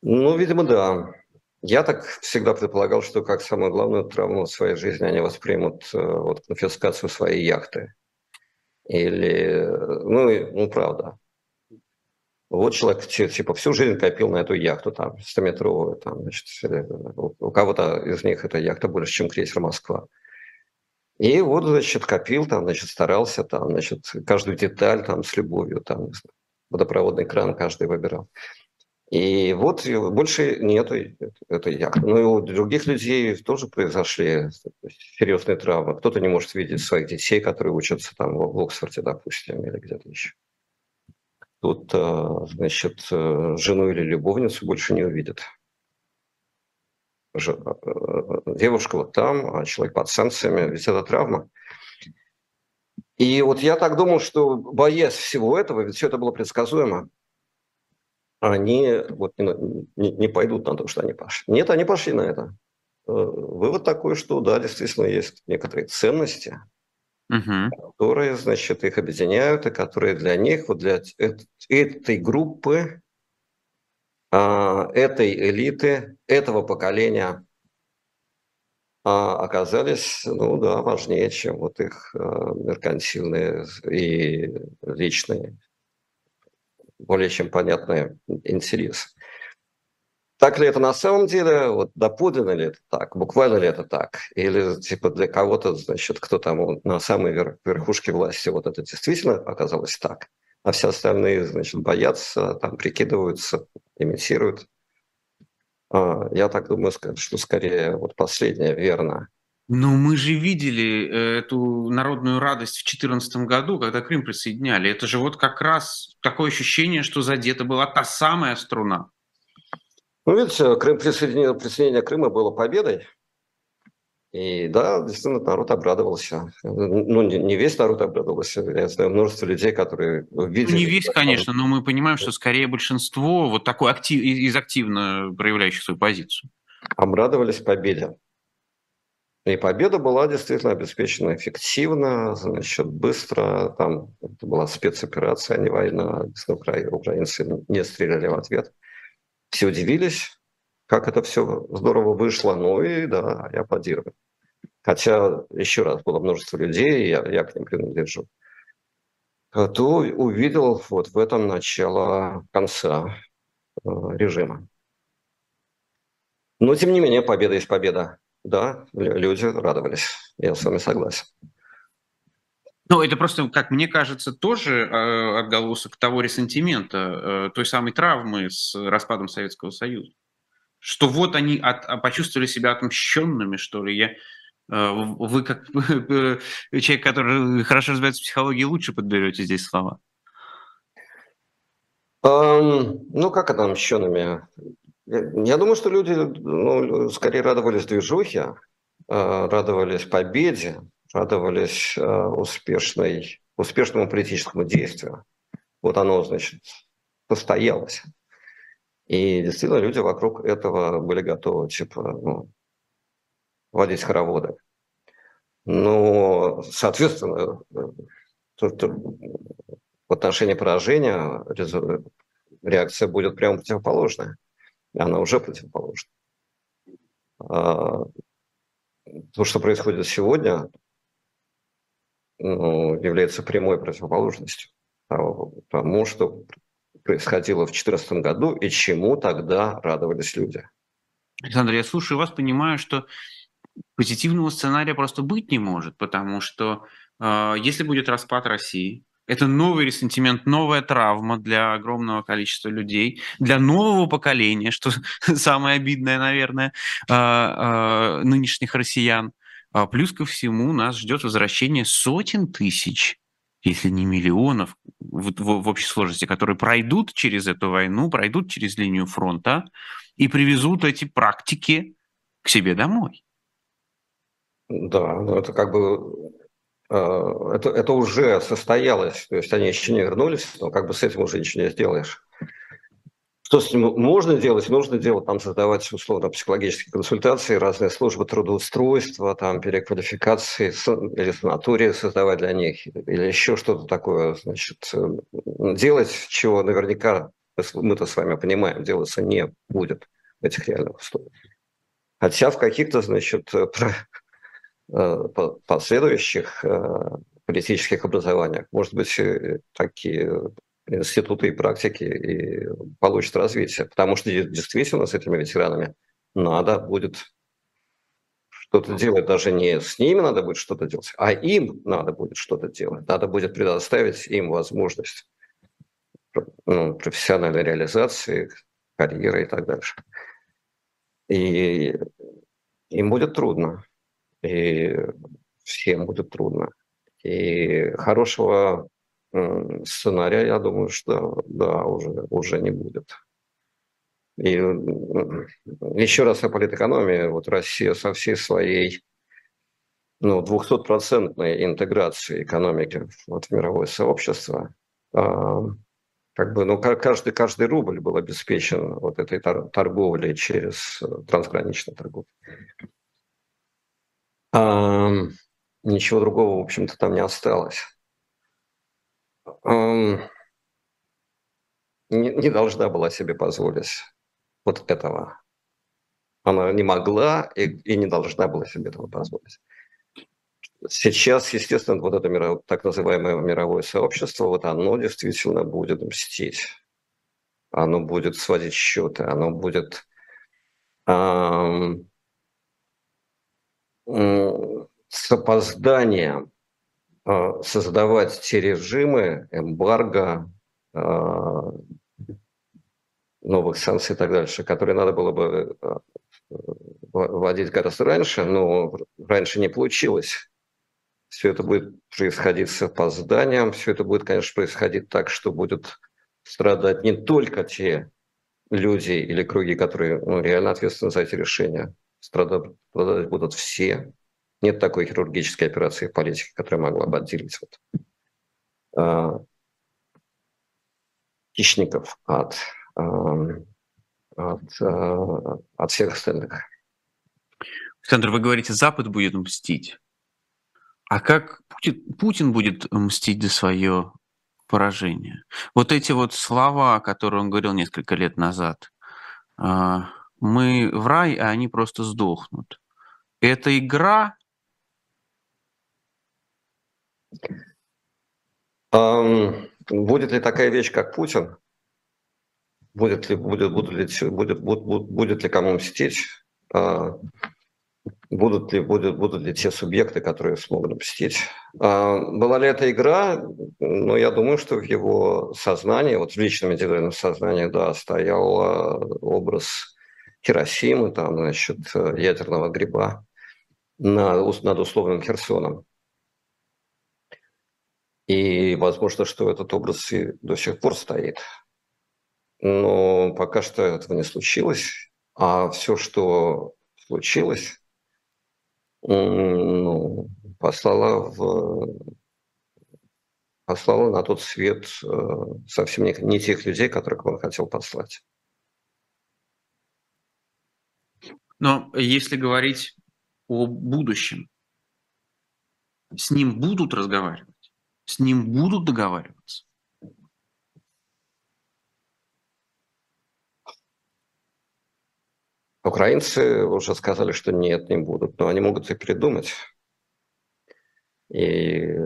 S2: Ну, видимо, да. Я так всегда предполагал, что как самую главную травму в своей жизни они воспримут э, вот, конфискацию своей яхты. Или, ну, ну, правда. Вот человек типа всю жизнь копил на эту яхту, там, 100-метровую, там, значит, у кого-то из них эта яхта больше, чем крейсер Москва. И вот, значит, копил, там, значит, старался, там, значит, каждую деталь там с любовью, там, водопроводный кран каждый выбирал. И вот больше нету этой яхты. Ну и у других людей тоже произошли серьезные травмы. Кто-то не может видеть своих детей, которые учатся там в Оксфорде, допустим, или где-то еще. Тут, э, значит, э, жену или любовницу больше не увидят. Э, девушка вот там, а человек под санкциями, ведь это травма. И вот я так думал, что боясь всего этого, ведь все это было предсказуемо, они вот не, не пойдут на то, что они пошли. Нет, они пошли на это. Вывод такой, что да, действительно есть некоторые ценности, угу. которые, значит, их объединяют, и которые для них, вот для этой группы, а, этой элиты, этого поколения а, оказались, ну да, важнее, чем вот их а, меркантильные и личные, более чем понятные интересы. Так ли это на самом деле? Вот доподлинно ли это так? Буквально ли это так? Или типа для кого-то, значит, кто там на самой верх, верхушке власти, вот это действительно оказалось так, а все остальные, значит, боятся, там прикидываются, имитируют. А, я так думаю, что скорее вот последнее верно.
S1: Но мы же видели э, эту народную радость в 2014 году, когда Крым присоединяли. Это же вот как раз такое ощущение, что задета была та самая струна.
S2: Ну, видите, Крым, присоединение, присоединение Крыма было победой. И да, действительно, народ обрадовался. Ну, не весь народ обрадовался. Я знаю множество людей, которые
S1: видели... Не весь, конечно, но мы понимаем, что скорее большинство вот такой актив, из активно проявляющих свою позицию.
S2: Обрадовались победе. И победа была действительно обеспечена эффективно, значит, быстро. Там это была спецоперация, а не война. Украинцы не стреляли в ответ. Все удивились, как это все здорово вышло. Ну и да, я аплодирую. хотя, еще раз, было множество людей, я, я к ним принадлежу, то увидел вот в этом начало конца э, режима. Но, тем не менее, победа есть победа. Да, люди радовались. Я с вами согласен.
S1: Ну, это просто, как мне кажется, тоже э, отголосок того ресентимента, э, той самой травмы с распадом Советского Союза. Что вот они от, а, почувствовали себя отмщенными, что ли. Я, э, вы, как человек, который хорошо разбирается в психологии, лучше подберете здесь слова.
S2: Um, ну, как отомщенными? Я думаю, что люди ну, скорее радовались движухе, э, радовались победе, радовались э, успешной, успешному политическому действию. Вот оно, значит, состоялось. И действительно люди вокруг этого были готовы, типа, ну, водить хороводы. Но, соответственно, в отношении поражения реакция будет прямо противоположная. Она уже противоположна. А, то, что происходит сегодня, ну, является прямой противоположностью тому, что происходило в 2014 году и чему тогда радовались люди.
S1: Александр, я слушаю вас, понимаю, что позитивного сценария просто быть не может, потому что э, если будет распад России, это новый ресентимент, новая травма для огромного количества людей, для нового поколения, что самое обидное, наверное, а, а, нынешних россиян. А плюс ко всему нас ждет возвращение сотен тысяч, если не миллионов в, в, в общей сложности, которые пройдут через эту войну, пройдут через линию фронта и привезут эти практики к себе домой.
S2: Да, ну это как бы Э, это, это уже состоялось, то есть они еще не вернулись, но как бы с этим уже ничего не сделаешь. Что с ним можно делать? Нужно делать, там создавать условно психологические консультации, разные службы трудоустройства, там переквалификации или санатории создавать для них, или еще что-то такое, значит, делать, чего наверняка мы-то с вами понимаем, делаться не будет в этих реальных условиях. Хотя в каких-то, значит, Э, последующих э, политических образованиях, может быть, такие институты и практики и получат развитие. Потому что действительно с этими ветеранами надо будет что-то делать, даже не с ними надо будет что-то делать, а им надо будет что-то делать. Надо будет предоставить им возможность ну, профессиональной реализации, карьеры и так дальше. И им будет трудно и всем будет трудно. И хорошего сценария, я думаю, что да, уже, уже не будет. И еще раз о политэкономии. Вот Россия со всей своей ну, 200-процентной интеграцией экономики вот, в мировое сообщество, а, как бы, ну, каждый, каждый рубль был обеспечен вот этой торговлей через э, трансграничную торговлю ничего другого, в общем-то, там не осталось. Не, не должна была себе позволить вот этого. Она не могла и, и не должна была себе этого позволить. Сейчас, естественно, вот это мировое, так называемое мировое сообщество, вот оно действительно будет мстить. Оно будет сводить счеты, оно будет эм, с опозданием создавать те режимы, эмбарго, а, новых санкций и так дальше, которые надо было бы а, вводить гораздо раньше, но раньше не получилось. Все это будет происходить с опозданием, все это будет, конечно, происходить так, что будут страдать не только те люди или круги, которые ну, реально ответственны за эти решения, страдать будут все. Нет такой хирургической операции в политике, которая могла бы отделить вот, э, хищников от, э, от, э, от всех остальных.
S1: Александр, вы говорите, Запад будет мстить. А как Путин, Путин будет мстить за свое поражение? Вот эти вот слова, которые он говорил несколько лет назад, мы в рай, а они просто сдохнут. Это игра
S2: Будет ли такая вещь, как Путин? Будет ли, будет, будут ли, будет, будет, будет ли кому мстить? А, будут ли, будут, будут ли те субъекты, которые смогут мстить? А, была ли это игра? Ну, я думаю, что в его сознании, вот в личном индивидуальном сознании, да, стоял образ Хиросимы, там, значит, ядерного гриба над, над условным Херсоном. И возможно, что этот образ и до сих пор стоит. Но пока что этого не случилось. А все, что случилось, ну, послала, в, послала на тот свет э, совсем не, не тех людей, которых он хотел послать.
S1: Но если говорить о будущем, с ним будут разговаривать? С ним будут договариваться?
S2: Украинцы уже сказали, что нет, не будут, но они могут и придумать. И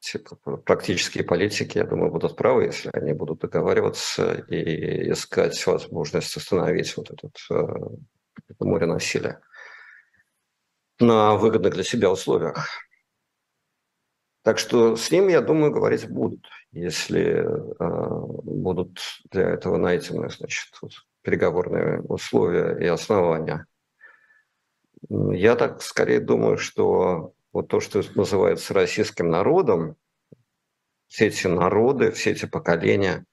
S2: типа, практические политики, я думаю, будут правы, если они будут договариваться и искать возможность остановить вот этот, э, это море насилия на выгодных для себя условиях. Так что с ним, я думаю, говорить будут, если э, будут для этого найдены значит, переговорные условия и основания. Я так скорее думаю, что вот то, что называется российским народом, все эти народы, все эти поколения,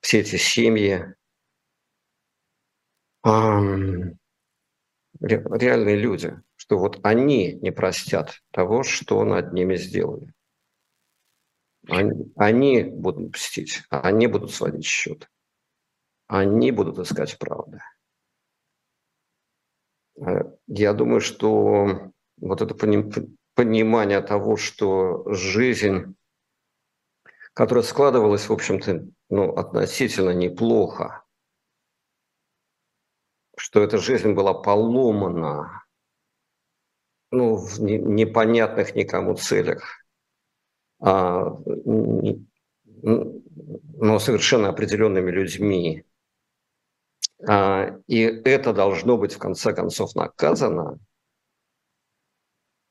S2: все эти семьи, реальные люди, что вот они не простят того, что над ними сделали. Они, они будут мстить, они будут сводить счет, они будут искать правды. Э, я думаю, что вот это понимание того, что жизнь, которая складывалась, в общем-то, ну, относительно неплохо, что эта жизнь была поломана ну, в непонятных никому целях, а, но совершенно определенными людьми. А, и это должно быть в конце концов наказано.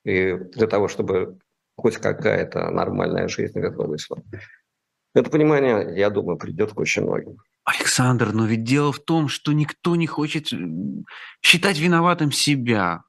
S2: И для того, чтобы хоть какая-то нормальная жизнь вернулась. Это понимание, я думаю, придет к очень многим.
S1: Александр, но ведь дело в том, что никто не хочет считать виноватым себя.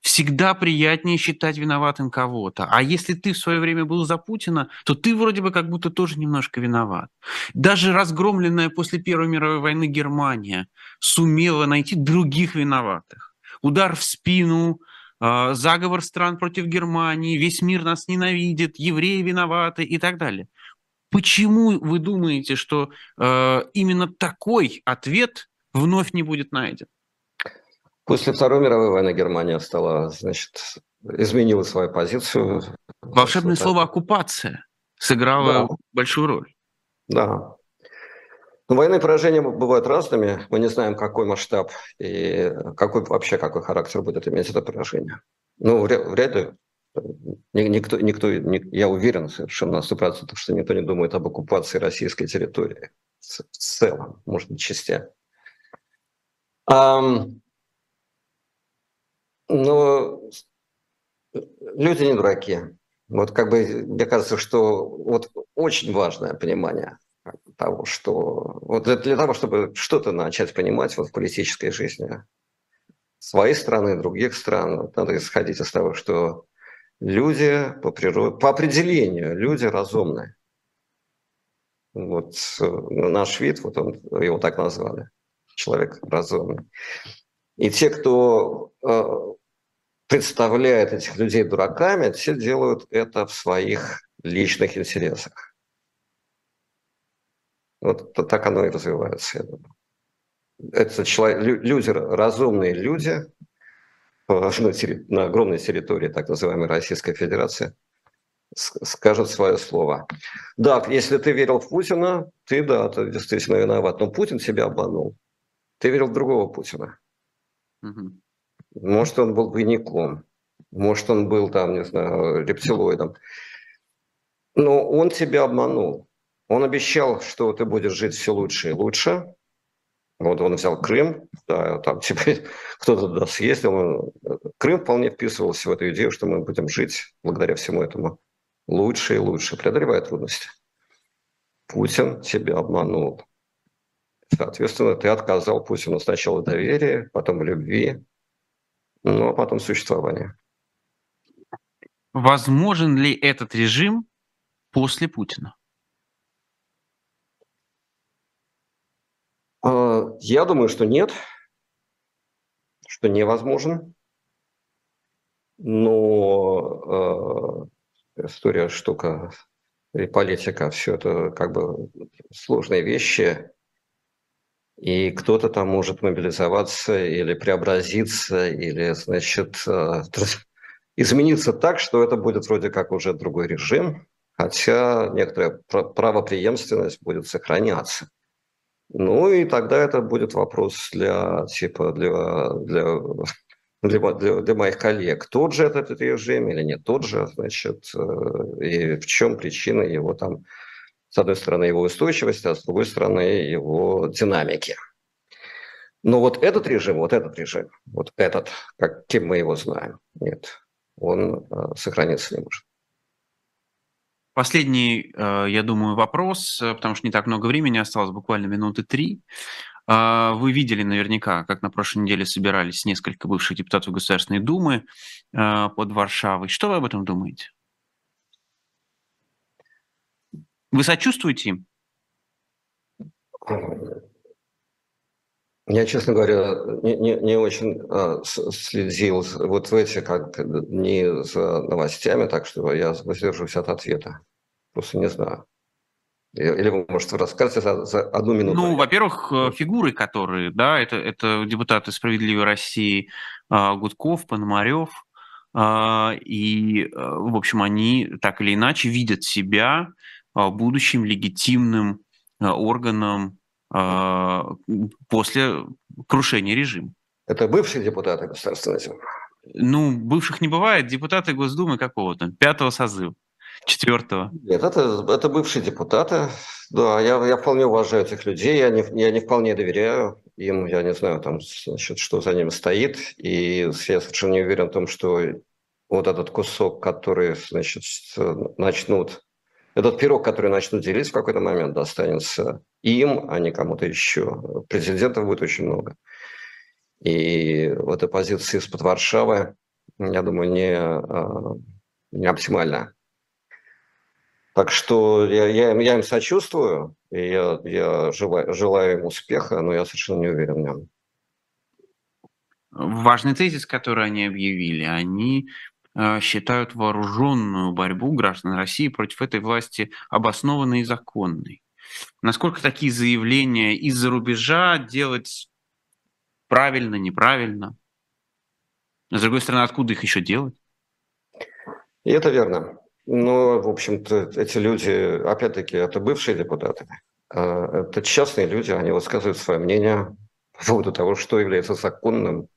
S1: Всегда приятнее считать виноватым кого-то. А если ты в свое время был за Путина, то ты вроде бы как будто тоже немножко виноват. Даже разгромленная после Первой мировой войны Германия сумела найти других виноватых. Удар в спину, а, заговор стран против Германии, весь мир нас ненавидит, евреи виноваты и так далее. Почему вы думаете, что э, именно такой ответ вновь не будет найден?
S2: После Второй мировой войны Германия стала, значит, изменила свою позицию.
S1: Волшебное вот слово «оккупация» сыграло да. большую роль.
S2: Да. Но военные поражения бывают разными. Мы не знаем, какой масштаб и какой вообще какой характер будет иметь это поражение. Ну, вряд ли Никто, никто, я уверен совершенно на 100%, что никто не думает об оккупации российской территории в целом, может быть, частями. Um, но люди не дураки. Вот как бы мне кажется, что вот очень важное понимание того, что вот для, того, чтобы что-то начать понимать вот в политической жизни своей страны, других стран, надо исходить из того, что люди по природе, по определению, люди разумные. Вот э, наш вид, вот он, его так назвали, человек разумный. И те, кто э, представляет этих людей дураками, все делают это в своих личных интересах. Вот так оно и развивается, я думаю. Это человек, люди, разумные люди, на огромной территории так называемой Российской Федерации скажет свое слово. Да, если ты верил в Путина, ты, да, ты действительно виноват. Но Путин себя обманул. Ты верил в другого Путина. Угу. Может, он был двойником. Может, он был там, не знаю, рептилоидом. Но он тебя обманул. Он обещал, что ты будешь жить все лучше и лучше. Вот он взял Крым, да, там теперь кто-то туда съездил. Крым вполне вписывался в эту идею, что мы будем жить благодаря всему этому лучше и лучше, преодолевая трудности. Путин тебя обманул. Соответственно, ты отказал Путину сначала в доверии, потом в любви, ну а потом в существовании.
S1: Возможен ли этот режим после Путина?
S2: А, я думаю, что нет, что невозможен. Но э, история штука и политика, все это как бы сложные вещи. И кто-то там может мобилизоваться или преобразиться, или, значит, э, измениться так, что это будет вроде как уже другой режим, хотя некоторая правопреемственность будет сохраняться. Ну и тогда это будет вопрос для типа для, для, для, для, для моих коллег. Тот же этот режим или не тот же, значит, э, и в чем причина его там, с одной стороны, его устойчивости, а с другой стороны, его динамики. Но вот этот режим, вот этот режим, вот этот, каким мы его знаем, нет, он э, сохраниться не может.
S1: Последний, э, я думаю, вопрос, э, потому что не так много времени осталось, буквально минуты три. А, вы видели наверняка, как на прошлой неделе собирались несколько бывших депутатов Государственной Думы под Варшавой. Что вы об этом думаете? Вы сочувствуете им?
S2: Я, честно говоря, не, не, не очень а, следил вот в эти как дни за новостями, так что я воздержусь от ответа. Просто не знаю. Или вы, может, расскажете за, за одну минуту?
S1: Ну, во-первых, э, фигуры, которые, да, это, это депутаты «Справедливой России» а, Гудков, Пономарев, а, и, э, в общем, они так или иначе видят себя будущим легитимным э, органом а, после крушения режима.
S2: Это бывшие депутаты Государственной Думы?
S1: Ну, бывших не бывает. Депутаты Госдумы какого то пятого созыва, четвертого.
S2: Нет, это, это бывшие депутаты. Да, я, я вполне уважаю этих людей, я не, я не вполне доверяю им, я не знаю, там, значит, что за ними стоит, и я совершенно не уверен в том, что вот этот кусок, который, значит, начнут этот пирог, который начнут делить в какой-то момент, достанется им, а не кому-то еще. Президентов будет очень много. И вот эта позиция из-под Варшавы, я думаю, не, а, не оптимальна. Так что я, я, я им сочувствую, и я, я желаю, желаю им успеха, но я совершенно не уверен в нем.
S1: Важный тезис, который они объявили, они считают вооруженную борьбу граждан России против этой власти обоснованной и законной. Насколько такие заявления из-за рубежа делать правильно, неправильно? с другой стороны, откуда их еще делать?
S2: И это верно. Но, в общем-то, эти люди, опять-таки, это бывшие депутаты. А, это частные люди, они высказывают свое мнение по поводу того, что является законным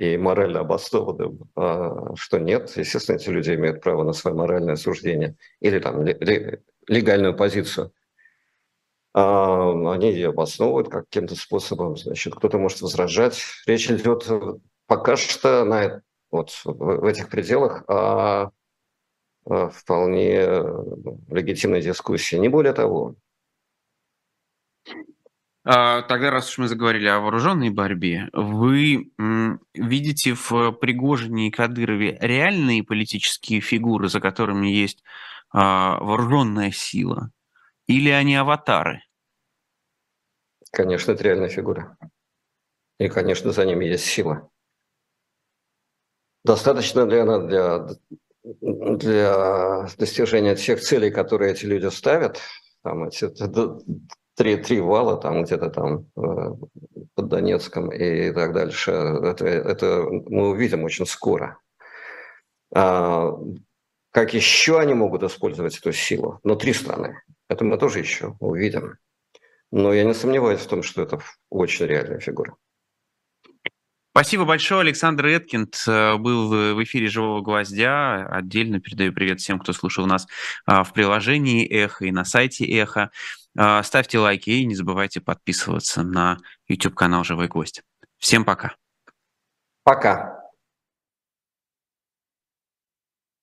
S2: и морально обоснованным, а, что нет. Естественно, эти люди имеют право на свое моральное суждение или там легальную позицию. А, они ее обосновывают каким-то способом. Значит, кто-то может возражать. Речь идет пока что на, вот, в этих пределах о вполне легитимной дискуссии. Не более того.
S1: А, тогда, раз уж мы заговорили о вооруженной борьбе, вы видите в Пригожине и Кадырове реальные политические фигуры, за которыми есть а, вооруженная сила, или они аватары?
S2: Конечно, это реальная фигура. И, конечно, за ними есть сила. Достаточно для, для, для достижения тех целей, которые эти люди ставят, там эти три, три вала там где-то там э, под Донецком и так дальше. Это, это мы увидим очень скоро. А, как еще они могут использовать эту силу внутри страны? Это мы тоже еще увидим. Но я не сомневаюсь в том, что это очень реальная фигура.
S1: Спасибо большое. Александр Эткинд э, был в эфире «Живого гвоздя». Отдельно передаю привет всем, кто слушал нас а, в приложении «Эхо» и на сайте «Эхо». А, ставьте лайки и не забывайте подписываться на YouTube-канал «Живой гвоздь». Всем пока.
S2: Пока.